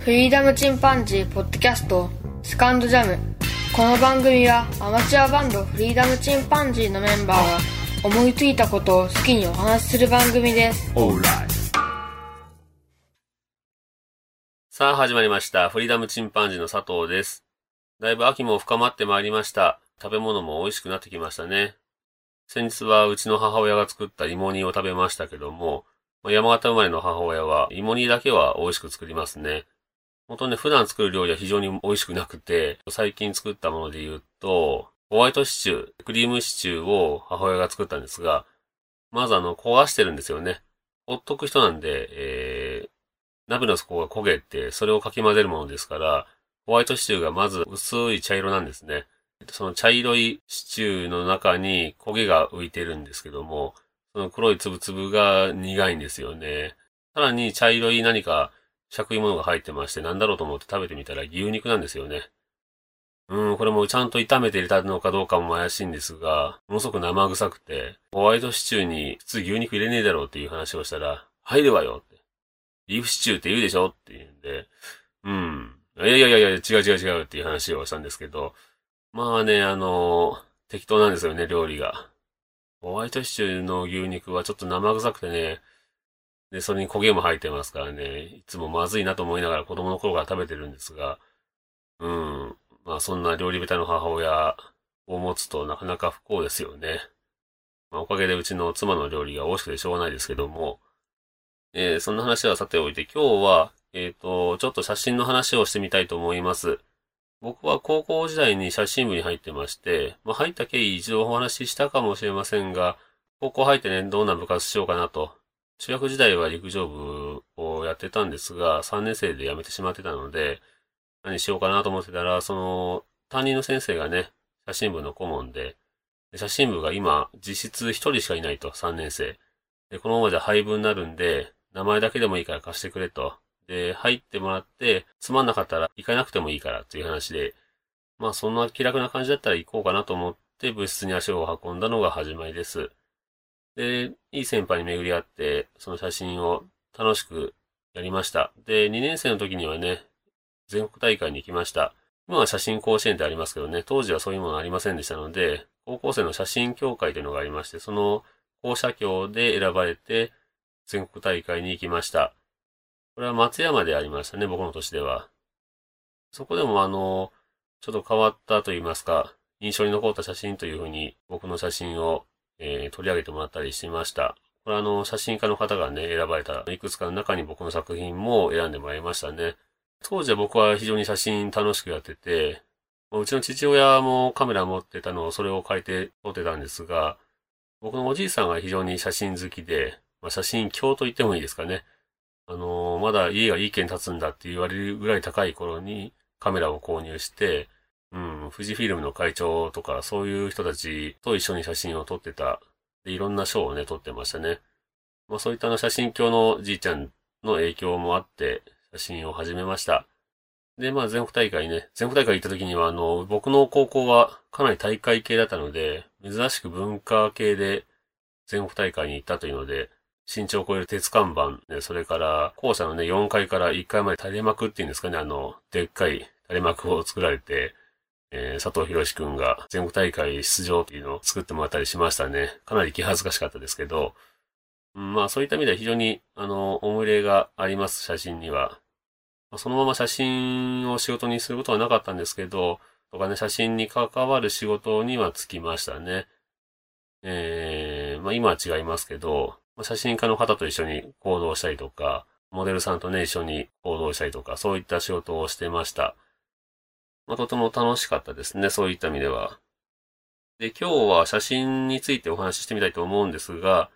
フリーダムチンパンジーポッドキャストセカンドジャムこの番組はアマチュアバンドフリーダムチンパンジーのメンバーが思いついたことを好きにお話しする番組ですさあ始まりました。フリーダムチンパンジーの佐藤です。だいぶ秋も深まってまいりました。食べ物も美味しくなってきましたね。先日はうちの母親が作った芋煮を食べましたけども、山形生まれの母親は芋煮だけは美味しく作りますね。本当ね、普段作る料理は非常に美味しくなくて、最近作ったもので言うと、ホワイトシチュー、クリームシチューを母親が作ったんですが、まずあの、焦がしてるんですよね。ほっとく人なんで、えー、鍋の底が焦げて、それをかき混ぜるものですから、ホワイトシチューがまず薄い茶色なんですね。その茶色いシチューの中に焦げが浮いてるんですけども、その黒いつぶつぶが苦いんですよね。さらに茶色い何か四角いものが入ってまして、なんだろうと思って食べてみたら牛肉なんですよね。うん、これもちゃんと炒めて入れたのかどうかも怪しいんですが、ものすごく生臭くて、ホワイトシチューに普通牛肉入れねえだろうっていう話をしたら、入るわよって。ビーフシチューって言うでしょって言うんで、うん。いやいやいやいや、違う違う違うっていう話をしたんですけど、まあね、あの適当なんですよね、料理が。ホワイトシチューの牛肉はちょっと生臭くてね、で、それに焦げも入ってますからね、いつもまずいなと思いながら子供の頃から食べてるんですが、うん。まあそんな料理下手の母親を持つとなかなか不幸ですよね。まあおかげでうちの妻の料理が美味しくてしょうがないですけども、えーそんな話はさておいて今日は、えっ、と、ちょっと写真の話をしてみたいと思います。僕は高校時代に写真部に入ってまして、まあ入った経緯一度お話ししたかもしれませんが、高校入ってね、どんな部活しようかなと。中学時代は陸上部をやってたんですが、3年生で辞めてしまってたので、何しようかなと思ってたら、その、担任の先生がね、写真部の顧問で、写真部が今、実質1人しかいないと、3年生。で、このままじゃ廃部になるんで、名前だけでもいいから貸してくれと。で、入ってもらって、つまんなかったら行かなくてもいいからっていう話で、まあそんな気楽な感じだったら行こうかなと思って部室に足を運んだのが始まりです。で、いい先輩に巡り合って、その写真を楽しくやりました。で、2年生の時にはね、全国大会に行きました。今は写真甲子園ってありますけどね、当時はそういうものありませんでしたので、高校生の写真協会というのがありまして、その校舎協で選ばれて、全国大会に行きました。これは松山でありましたね、僕の年では。そこでもあの、ちょっと変わったと言いますか、印象に残った写真というふうに僕の写真を、えー取り上げてもらったりしました。これあの、写真家の方がね、選ばれたいくつかの中に僕の作品も選んでもらいましたね。当時は僕は非常に写真楽しくやってて、うちの父親もカメラ持ってたのをそれを借りて撮ってたんですが、僕のおじいさんが非常に写真好きで、まあ、写真教と言ってもいいですかね。あのーまだ家がいい県建つんだって言われるぐらい高い頃にカメラを購入して、うん、富士フィルムの会長とかそういう人たちと一緒に写真を撮ってた。で、いろんな賞をね、撮ってましたね。まあそういったあの写真教のじいちゃんの影響もあって写真を始めました。で、まあ全国大会ね、全国大会行った時にはあの、僕の高校はかなり大会系だったので、珍しく文化系で全国大会に行ったというので、身長を超える鉄看板、ね、それから、校舎のね、4階から1階まで垂れ幕っていうんですかね、あの、でっかい垂れ幕を作られて、えー佐藤博士くんが全国大会出場っていうのを作ってもらったりしましたね。かなり気恥ずかしかったですけど、うんまあそういった意味では非常に、あの、思い入れがあります、写真には。まあそのまま写真を仕事にすることはなかったんですけど、とかね、写真に関わる仕事にはつきましたね。えー、まあ今は違いますけど、写真家の方と一緒に行動したりとか、モデルさんとね、一緒に行動したりとか、そういった仕事をしてました。まあとても楽しかったですね、そういった意味では。で、今日は写真についてお話ししてみたいと思うんですが、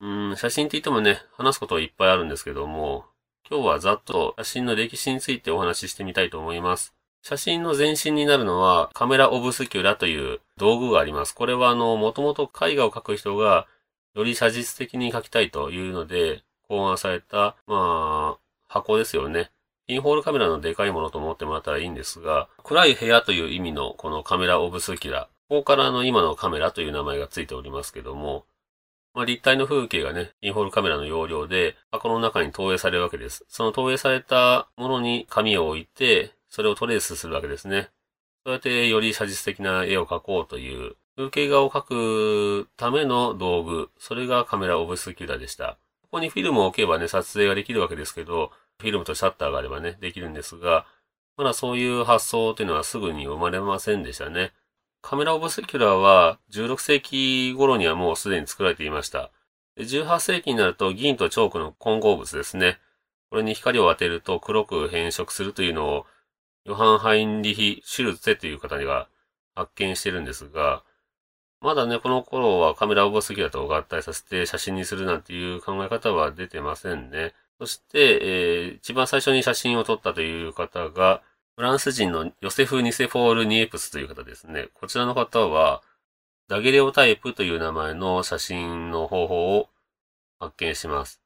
うん、写真って言ってもね、話すことはいっぱいあるんですけども、今日はざっと写真の歴史についてお話ししてみたいと思います。写真の前身になるのはカメラオブスキュラという道具があります。これはあの、もともと絵画を描く人がより写実的に描きたいというので考案された、まあ、箱ですよね。ピンホールカメラのでかいものと思ってもらったらいいんですが、暗い部屋という意味のこのカメラオブスキュラ。ここからの今のカメラという名前がついておりますけども、まあ、立体の風景がね、インホールカメラの容量で箱の中に投影されるわけです。その投影されたものに紙を置いて、それをトレースするわけですね。そうやってより写実的な絵を描こうという風景画を描くための道具、それがカメラオブスキュラでした。ここにフィルムを置けばね、撮影ができるわけですけど、フィルムとシャッターがあればね、できるんですが、まだそういう発想というのはすぐに生まれませんでしたね。カメラオブスキュラーは16世紀頃にはもうすでに作られていました。18世紀になると銀とチョークの混合物ですね。これに光を当てると黒く変色するというのをヨハン・ハインリヒ・シュルツェという方が発見してるんですが、まだね、この頃はカメラオブスキュラーと合体させて写真にするなんていう考え方は出てませんね。そして、えー、一番最初に写真を撮ったという方が、フランス人のヨセフ・ニセフォール・ニエプスという方ですね。こちらの方は、ダゲレオタイプという名前の写真の方法を発見します。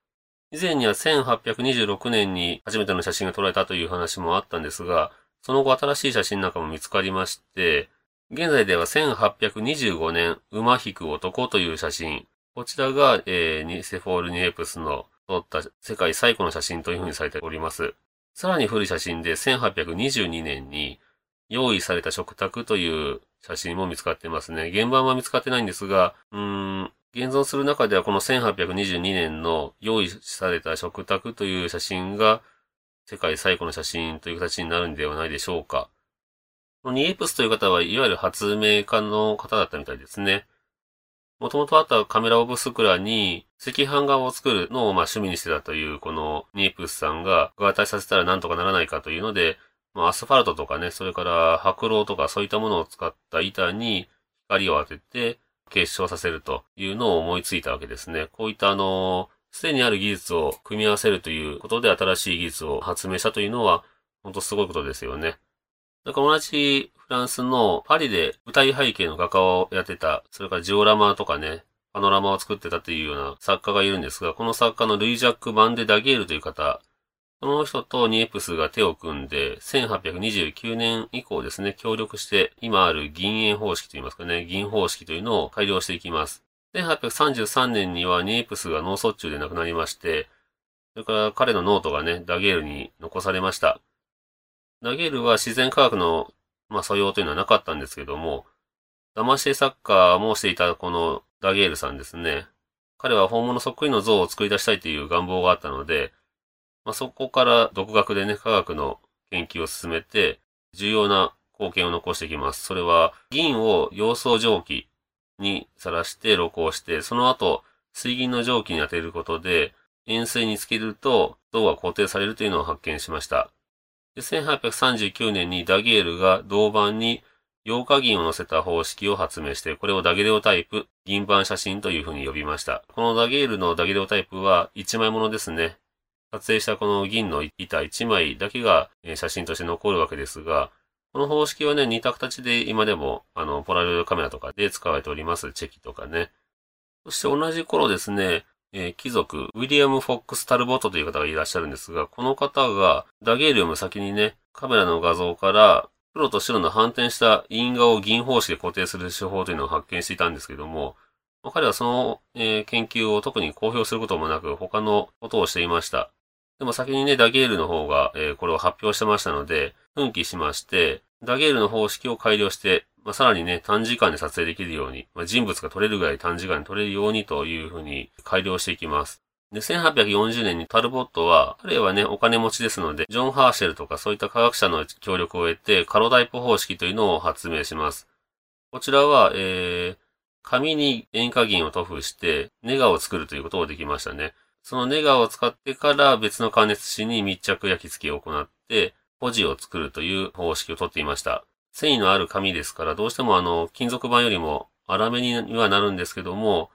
以前には1826年に初めての写真が撮られたという話もあったんですが、その後新しい写真なんかも見つかりまして、現在では1825年、馬引く男という写真。こちらが、えー、ニセフォール・ニエプスの撮った世界最古の写真というふうにされております。さらに古い写真で1822年に用意された食卓という写真も見つかってますね。原版は見つかってないんですが、うーん、現存する中ではこの1822年の用意された食卓という写真が世界最古の写真という形になるんではないでしょうか。ニエプスという方はいわゆる発明家の方だったみたいですね。もともとあったカメラオブスクラに赤飯画を作るのをまあ趣味にしてたというこのニープスさんが合体させたらなんとかならないかというので、まあ、アスファルトとかね、それから白炉とかそういったものを使った板に光を当てて結晶させるというのを思いついたわけですね。こういったあの、すでにある技術を組み合わせるということで新しい技術を発明したというのは、本当すごいことですよね。だか同じフランスのパリで舞台背景の画家をやってた、それからジオラマとかね、パノラマを作ってたというような作家がいるんですが、この作家のルイ・ジャック・マンデ・ダゲールという方、この人とニエプスが手を組んで、1829年以降ですね、協力して、今ある銀塩方式といいますかね、銀方式というのを改良していきます。1833年にはニエプスが脳卒中で亡くなりまして、それから彼のノートがね、ダゲールに残されました。ダゲールは自然科学の、まあ、素養というのはなかったんですけども、騙し絵作家もしていたこのダゲールさんですね。彼は本物そっくりの像を作り出したいという願望があったので、まあ、そこから独学でね、科学の研究を進めて、重要な貢献を残してきます。それは、銀を洋装蒸気にさらして露光して、その後、水銀の蒸気に当てることで、塩水につけると銅が固定されるというのを発見しました。で1839年にダゲールが銅板に溶化銀を乗せた方式を発明して、これをダゲレオタイプ、銀板写真というふうに呼びました。このダゲールのダゲレオタイプは1枚ものですね。撮影したこの銀の板1枚だけが写真として残るわけですが、この方式はね、似た形で今でも、あの、ポラロイドカメラとかで使われております。チェキとかね。そして同じ頃ですね、えー、貴族、ウィリアム・フォックス・タルボットという方がいらっしゃるんですが、この方がダゲールよりも先にね、カメラの画像から黒と白の反転した因果を銀方式で固定する手法というのを発見していたんですけども、彼はその、えー、研究を特に公表することもなく他のことをしていました。でも先にね、ダゲールの方が、えー、これを発表してましたので、奮起しまして、ダゲールの方式を改良して、まあ、さらにね、短時間で撮影できるように、まあ、人物が撮れるぐらい短時間に撮れるようにというふうに改良していきます。で、1840年にタルボットは、彼はね、お金持ちですので、ジョン・ハーシェルとかそういった科学者の協力を得て、カロダイプ方式というのを発明します。こちらは、えー、紙に塩化銀を塗布して、ネガを作るということをできましたね。そのネガを使ってから別の加熱紙に密着焼き付けを行って、ポジを作るという方式をとっていました。繊維のある紙ですから、どうしてもあの、金属板よりも粗めにはなるんですけども、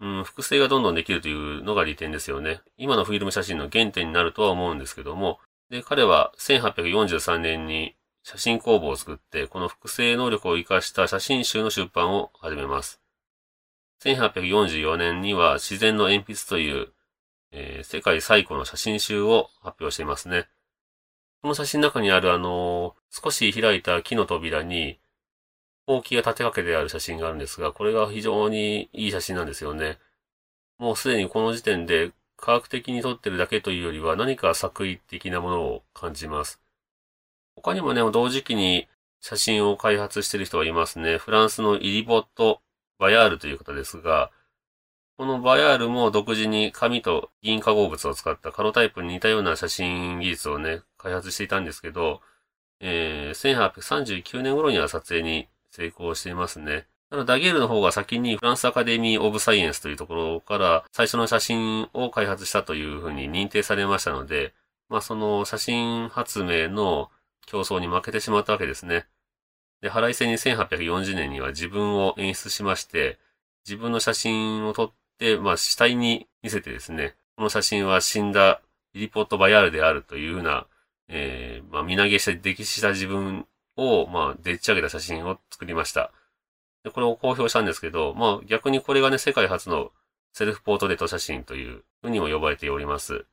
うん、複製がどんどんできるというのが利点ですよね。今のフィルム写真の原点になるとは思うんですけども、で、彼は1843年に写真工房を作って、この複製能力を活かした写真集の出版を始めます。1844年には自然の鉛筆というえー、世界最古の写真集を発表していますね。この写真の中にあるあの、少し開いた木の扉に、ほうきが立てかけてある写真があるんですが、これが非常にいい写真なんですよね。もうすでにこの時点で科学的に撮ってるだけというよりは何か作為的なものを感じます。他にもね、同時期に写真を開発している人がいますね。フランスのイリボット・バヤールという方ですが、このバヤールも独自に紙と銀化合物を使ったカロタイプに似たような写真技術をね、開発していたんですけど、えー、1839年頃には撮影に成功していますね。ただダゲールの方が先にフランスアカデミー・オブ・サイエンスというところから最初の写真を開発したというふうに認定されましたので、まあその写真発明の競争に負けてしまったわけですね。で、腹いせに1840年には自分を演出しまして、自分の写真を撮って、まあ死体に見せてですね、この写真は死んだリポートバヤールであるというふうな、えー、まあ、見投げして溺死した自分を、まあ、でっち上げた写真を作りました。で、これを公表したんですけど、まあ、逆にこれがね、世界初のセルフポートレート写真というふうにも呼ばれております。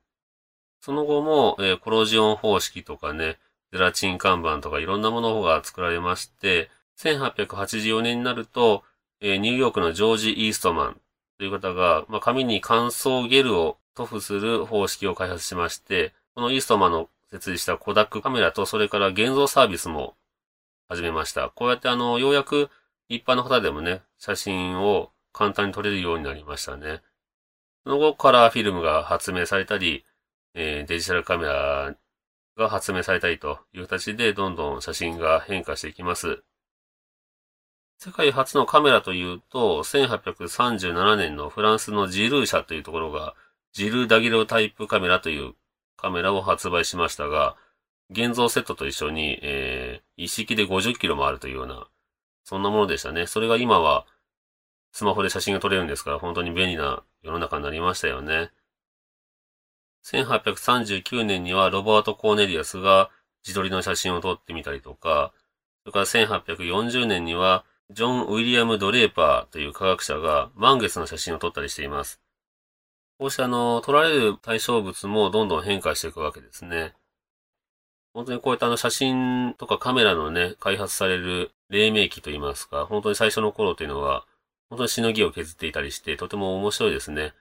その後も、えー、コロジオン方式とかね、ゼラチン看板とかいろんなものが作られまして、1884年になると、えー、ニューヨークのジョージ・イーストマンという方が、まあ、紙に乾燥ゲルを塗布する方式を開発しまして、このイーストマンの設立したコダックカメラと、それから現像サービスも始めました。こうやってあの、ようやく一般の方でもね、写真を簡単に撮れるようになりましたね。その後、カラーフィルムが発明されたり、えー、デジタルカメラが発明されたりという形で、どんどん写真が変化していきます。世界初のカメラというと、1837年のフランスのジルー社というところが、ジルーダギロタイプカメラというカメラを発売しましたが、現像セットと一緒に、えー、一式で50キロもあるというような、そんなものでしたね。それが今は、スマホで写真が撮れるんですから、本当に便利な世の中になりましたよね。1839年にはロバート・コーネリアスが自撮りの写真を撮ってみたりとか、それから1840年にはジョン・ウィリアム・ドレーパーという科学者が満月の写真を撮ったりしています。こうしてあの、撮られる対象物もどんどん変化していくわけですね。本当にこういったあの写真とかカメラのね、開発される黎明期といいますか、本当に最初の頃というのは、本当にしのぎを削っていたりして、とても面白いですね。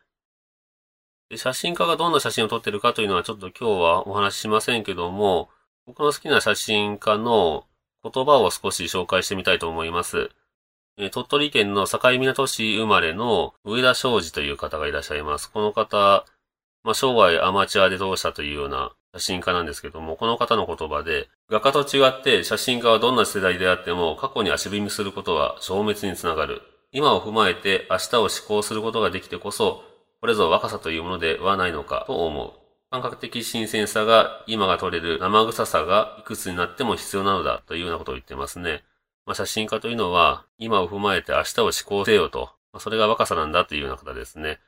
で写真家がどんな写真を撮ってるかというのはちょっと今日はお話ししませんけども、僕の好きな写真家の言葉を少し紹介してみたいと思います。鳥取県の境港市生まれの上田昌司という方がいらっしゃいます。この方、まあ、生涯アマチュアで通したというような写真家なんですけども、この方の言葉で、画家と違って写真家はどんな世代であっても過去に足踏みすることは消滅につながる。今を踏まえて明日を思考することができてこそ、これぞ若さというものではないのかと思う。感覚的新鮮さが今が取れる生臭さがいくつになっても必要なのだというようなことを言ってますね。まあ、写真家というのは今を踏まえて明日を思考せよと。まあ、それが若さなんだというような方ですね。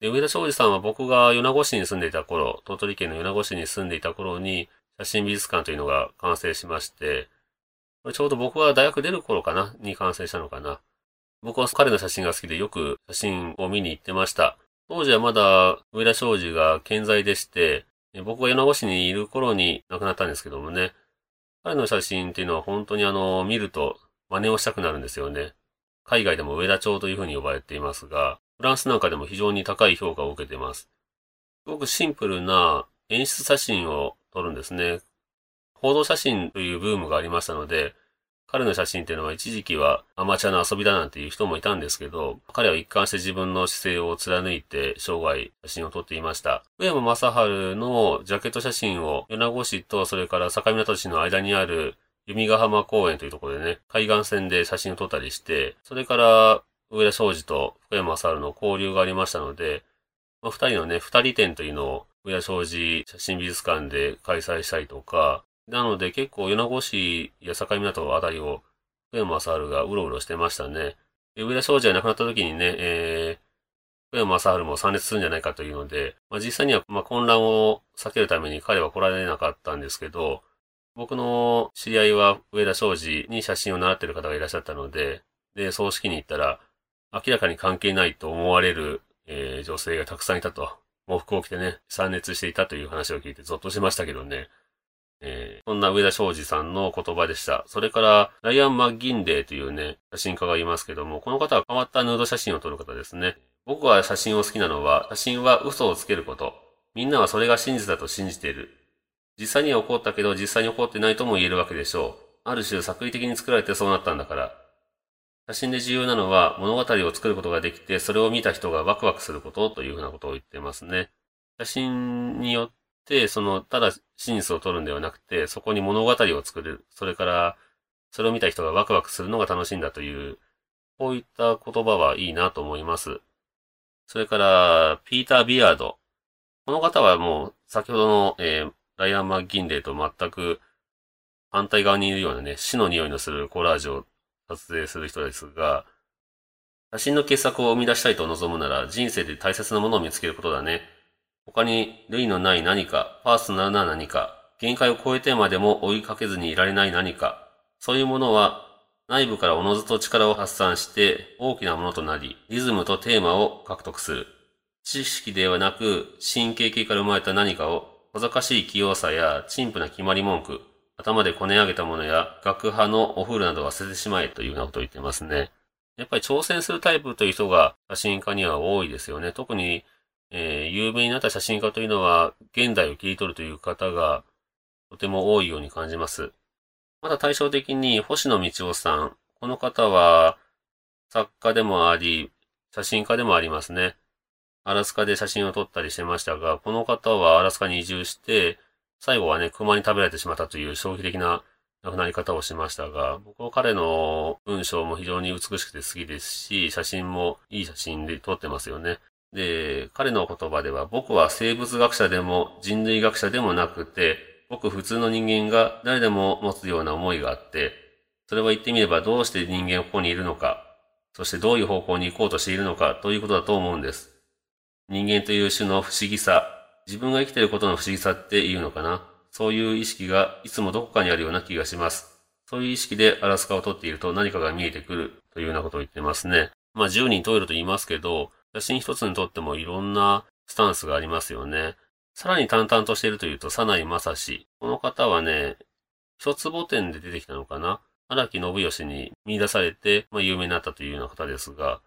で、上田昌司さんは僕が米子市に住んでいた頃、鳥取県の米子市に住んでいた頃に、写真美術館というのが完成しまして、これちょうど僕が大学出る頃かなに完成したのかな。僕は彼の写真が好きでよく写真を見に行ってました。当時はまだ上田昌司が健在でして、僕が米子市にいる頃に亡くなったんですけどもね。彼の写真っていうのは本当にあの、見ると真似をしたくなるんですよね。海外でも上田町というふうに呼ばれていますが、フランスなんかでも非常に高い評価を受けています。すごくシンプルな演出写真を撮るんですね。報道写真というブームがありましたので、彼の写真っていうのは一時期はアマチュアの遊びだなんていう人もいたんですけど、彼は一貫して自分の姿勢を貫いて生涯写真を撮っていました。上山正春のジャケット写真を米子市とそれから境港市の間にある弓ヶ浜公園というところでね、海岸線で写真を撮ったりして、それから上田昌司と福山雅治の交流がありましたので、二人のね、二人展というのを上田昌司写真美術館で開催したりとか、なので結構米子市や境港あたりを福山雅治がうろうろしてましたね。上田昌司が亡くなった時にね、えー、福山雅治も参列するんじゃないかというので、まあ、実際にはま混乱を避けるために彼は来られなかったんですけど、僕の知り合いは上田昌司に写真を習っている方がいらっしゃったので、で、葬式に行ったら、明らかに関係ないと思われる、えー、女性がたくさんいたと。喪服を着てね、参列していたという話を聞いてゾッとしましたけどね。えー、そんな上田昌司さんの言葉でした。それから、ライアン・マッギンデーというね、写真家がいますけども、この方は変わったヌード写真を撮る方ですね。僕は写真を好きなのは、写真は嘘をつけること。みんなはそれが真実だと信じている。実際には起こったけど、実際に起こってないとも言えるわけでしょう。ある種作為的に作られてそうなったんだから。写真で重要なのは物語を作ることができて、それを見た人がワクワクすることというふうなことを言ってますね。写真によって、その、ただ真実を撮るんではなくて、そこに物語を作る。それから、それを見た人がワクワクするのが楽しいんだという、こういった言葉はいいなと思います。それから、ピーター・ビアード。この方はもう、先ほどの、えー、ライアン・マッギンレイと全く反対側にいるようなね、死の匂いのするコラージュを撮影する人ですが、写真の傑作を生み出したいと望むなら人生で大切なものを見つけることだね。他に類のない何か、パーソナルな何か、限界を超えてまでも追いかけずにいられない何か、そういうものは内部からおのずと力を発散して大きなものとなり、リズムとテーマを獲得する。知識ではなく神経系から生まれた何かを小賢しい器用さや陳腐な決まり文句、頭でこね上げたものや学派のお風呂などは捨ててしまえというようなことを言ってますね。やっぱり挑戦するタイプという人が写真家には多いですよね。特にえー、有名になった写真家というのは、現代を切り取るという方がとても多いように感じます。また対照的に、星野道夫さん。この方は、作家でもあり、写真家でもありますね。アラスカで写真を撮ったりしてましたが、この方はアラスカに移住して、最後はね、熊に食べられてしまったという衝撃的な亡くなり方をしましたが、僕は彼の文章も非常に美しくて好きですし、写真もいい写真で撮ってますよね。で、彼の言葉では僕は生物学者でも人類学者でもなくて、僕普通の人間が誰でも持つような思いがあって、それは言ってみればどうして人間はここにいるのか、そしてどういう方向に行こうとしているのかということだと思うんです。人間という種の不思議さ、自分が生きていることの不思議さっていうのかな。そういう意識がいつもどこかにあるような気がします。そういう意識でアラスカを撮っていると何かが見えてくるというようなことを言ってますね。まあ10人トイレと言いますけど、写真一つにとってもいろんなスタンスがありますよね。さらに淡々としているというと、サナイマサシ。この方はね、一坪店で出てきたのかな荒木信義に見出されて、まあ、有名になったというような方ですが、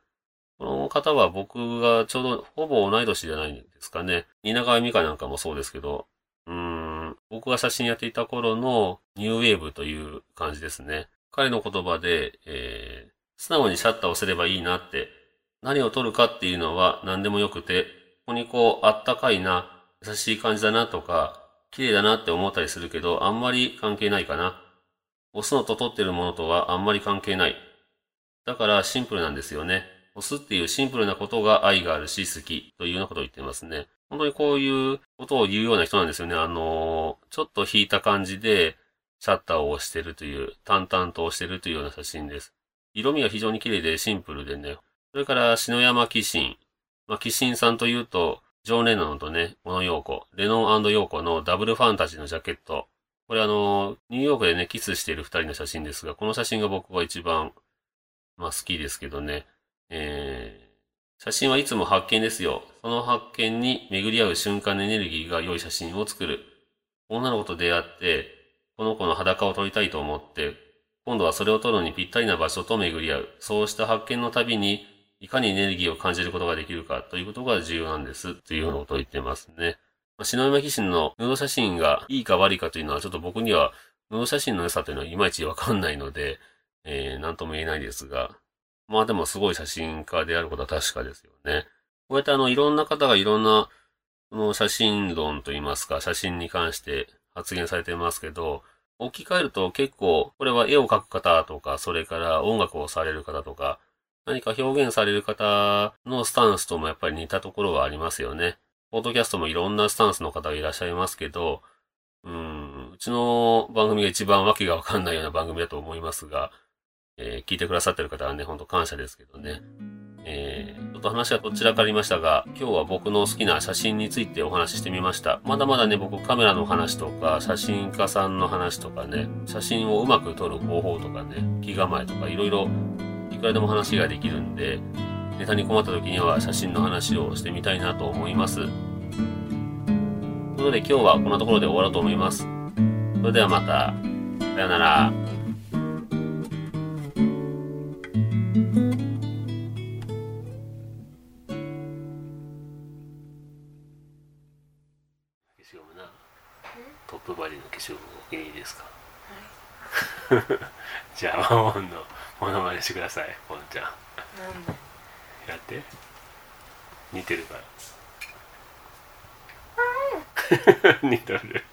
この方は僕がちょうどほぼ同い年じゃないんですかね。蜷川美香なんかもそうですけど、うーん、僕が写真やっていた頃のニューウェーブという感じですね。彼の言葉で、えー、素直にシャッターを押せればいいなって何を撮るかっていうのは何でもよくて、ここにこう、あったかいな、優しい感じだなとか、綺麗だなって思ったりするけど、あんまり関係ないかな。押すのと撮ってるものとはあんまり関係ない。だからシンプルなんですよね。押すっていうシンプルなことが愛があるし好きというようなことを言ってますね。本当にこういうことを言うような人なんですよね。あのちょっと引いた感じでシャッターを押してるという、淡々と押してるというような写真です。色味が非常に綺麗でシンプルでね、それから、篠山紀信。まあ、紀信さんというと、ジョン・レノンとね、小野洋子、レノン洋子のダブルファンタジーのジャケット。これあの、ニューヨークでね、キスしている二人の写真ですが、この写真が僕が一番、まあ好きですけどね。えー、写真はいつも発見ですよ。その発見に巡り合う瞬間のエネルギーが良い写真を作る。女の子と出会って、この子の裸を撮りたいと思って、今度はそれを撮るのにぴったりな場所と巡り合う。そうした発見のたびに、いかにエネルギーを感じることができるかということが重要なんですというようなことを言ってますね。まあ、篠山騎士の布写真がいいか悪いかというのはちょっと僕には布写真の良さというのはいまいちわかんないので、えー、なんとも言えないですが、まあでもすごい写真家であることは確かですよね。こうやってあの、いろんな方がいろんな、その写真論といいますか、写真に関して発言されてますけど、置き換えると結構、これは絵を描く方とか、それから音楽をされる方とか、何か表現される方のスタンスともやっぱり似たところはありますよね。ポッドキャストもいろんなスタンスの方がいらっしゃいますけど、うん、うちの番組が一番わけがわかんないような番組だと思いますが、えー、聞いてくださってる方はね、ほんと感謝ですけどね。えー、ちょっと話はどちらかありましたが、今日は僕の好きな写真についてお話ししてみました。まだまだね、僕カメラの話とか、写真家さんの話とかね、写真をうまく撮る方法とかね、気構えとかいろいろくらでも話ができるんで、ネタに困った時には写真の話をしてみたいなと思います。ということで今日はこんなところで終わろうと思います。それではまた。さよなら。トップバリの化粧お気に入りですか、はい、じゃあワンワンのモノマネしてくださいポンちゃん。やって。似てるから。似とる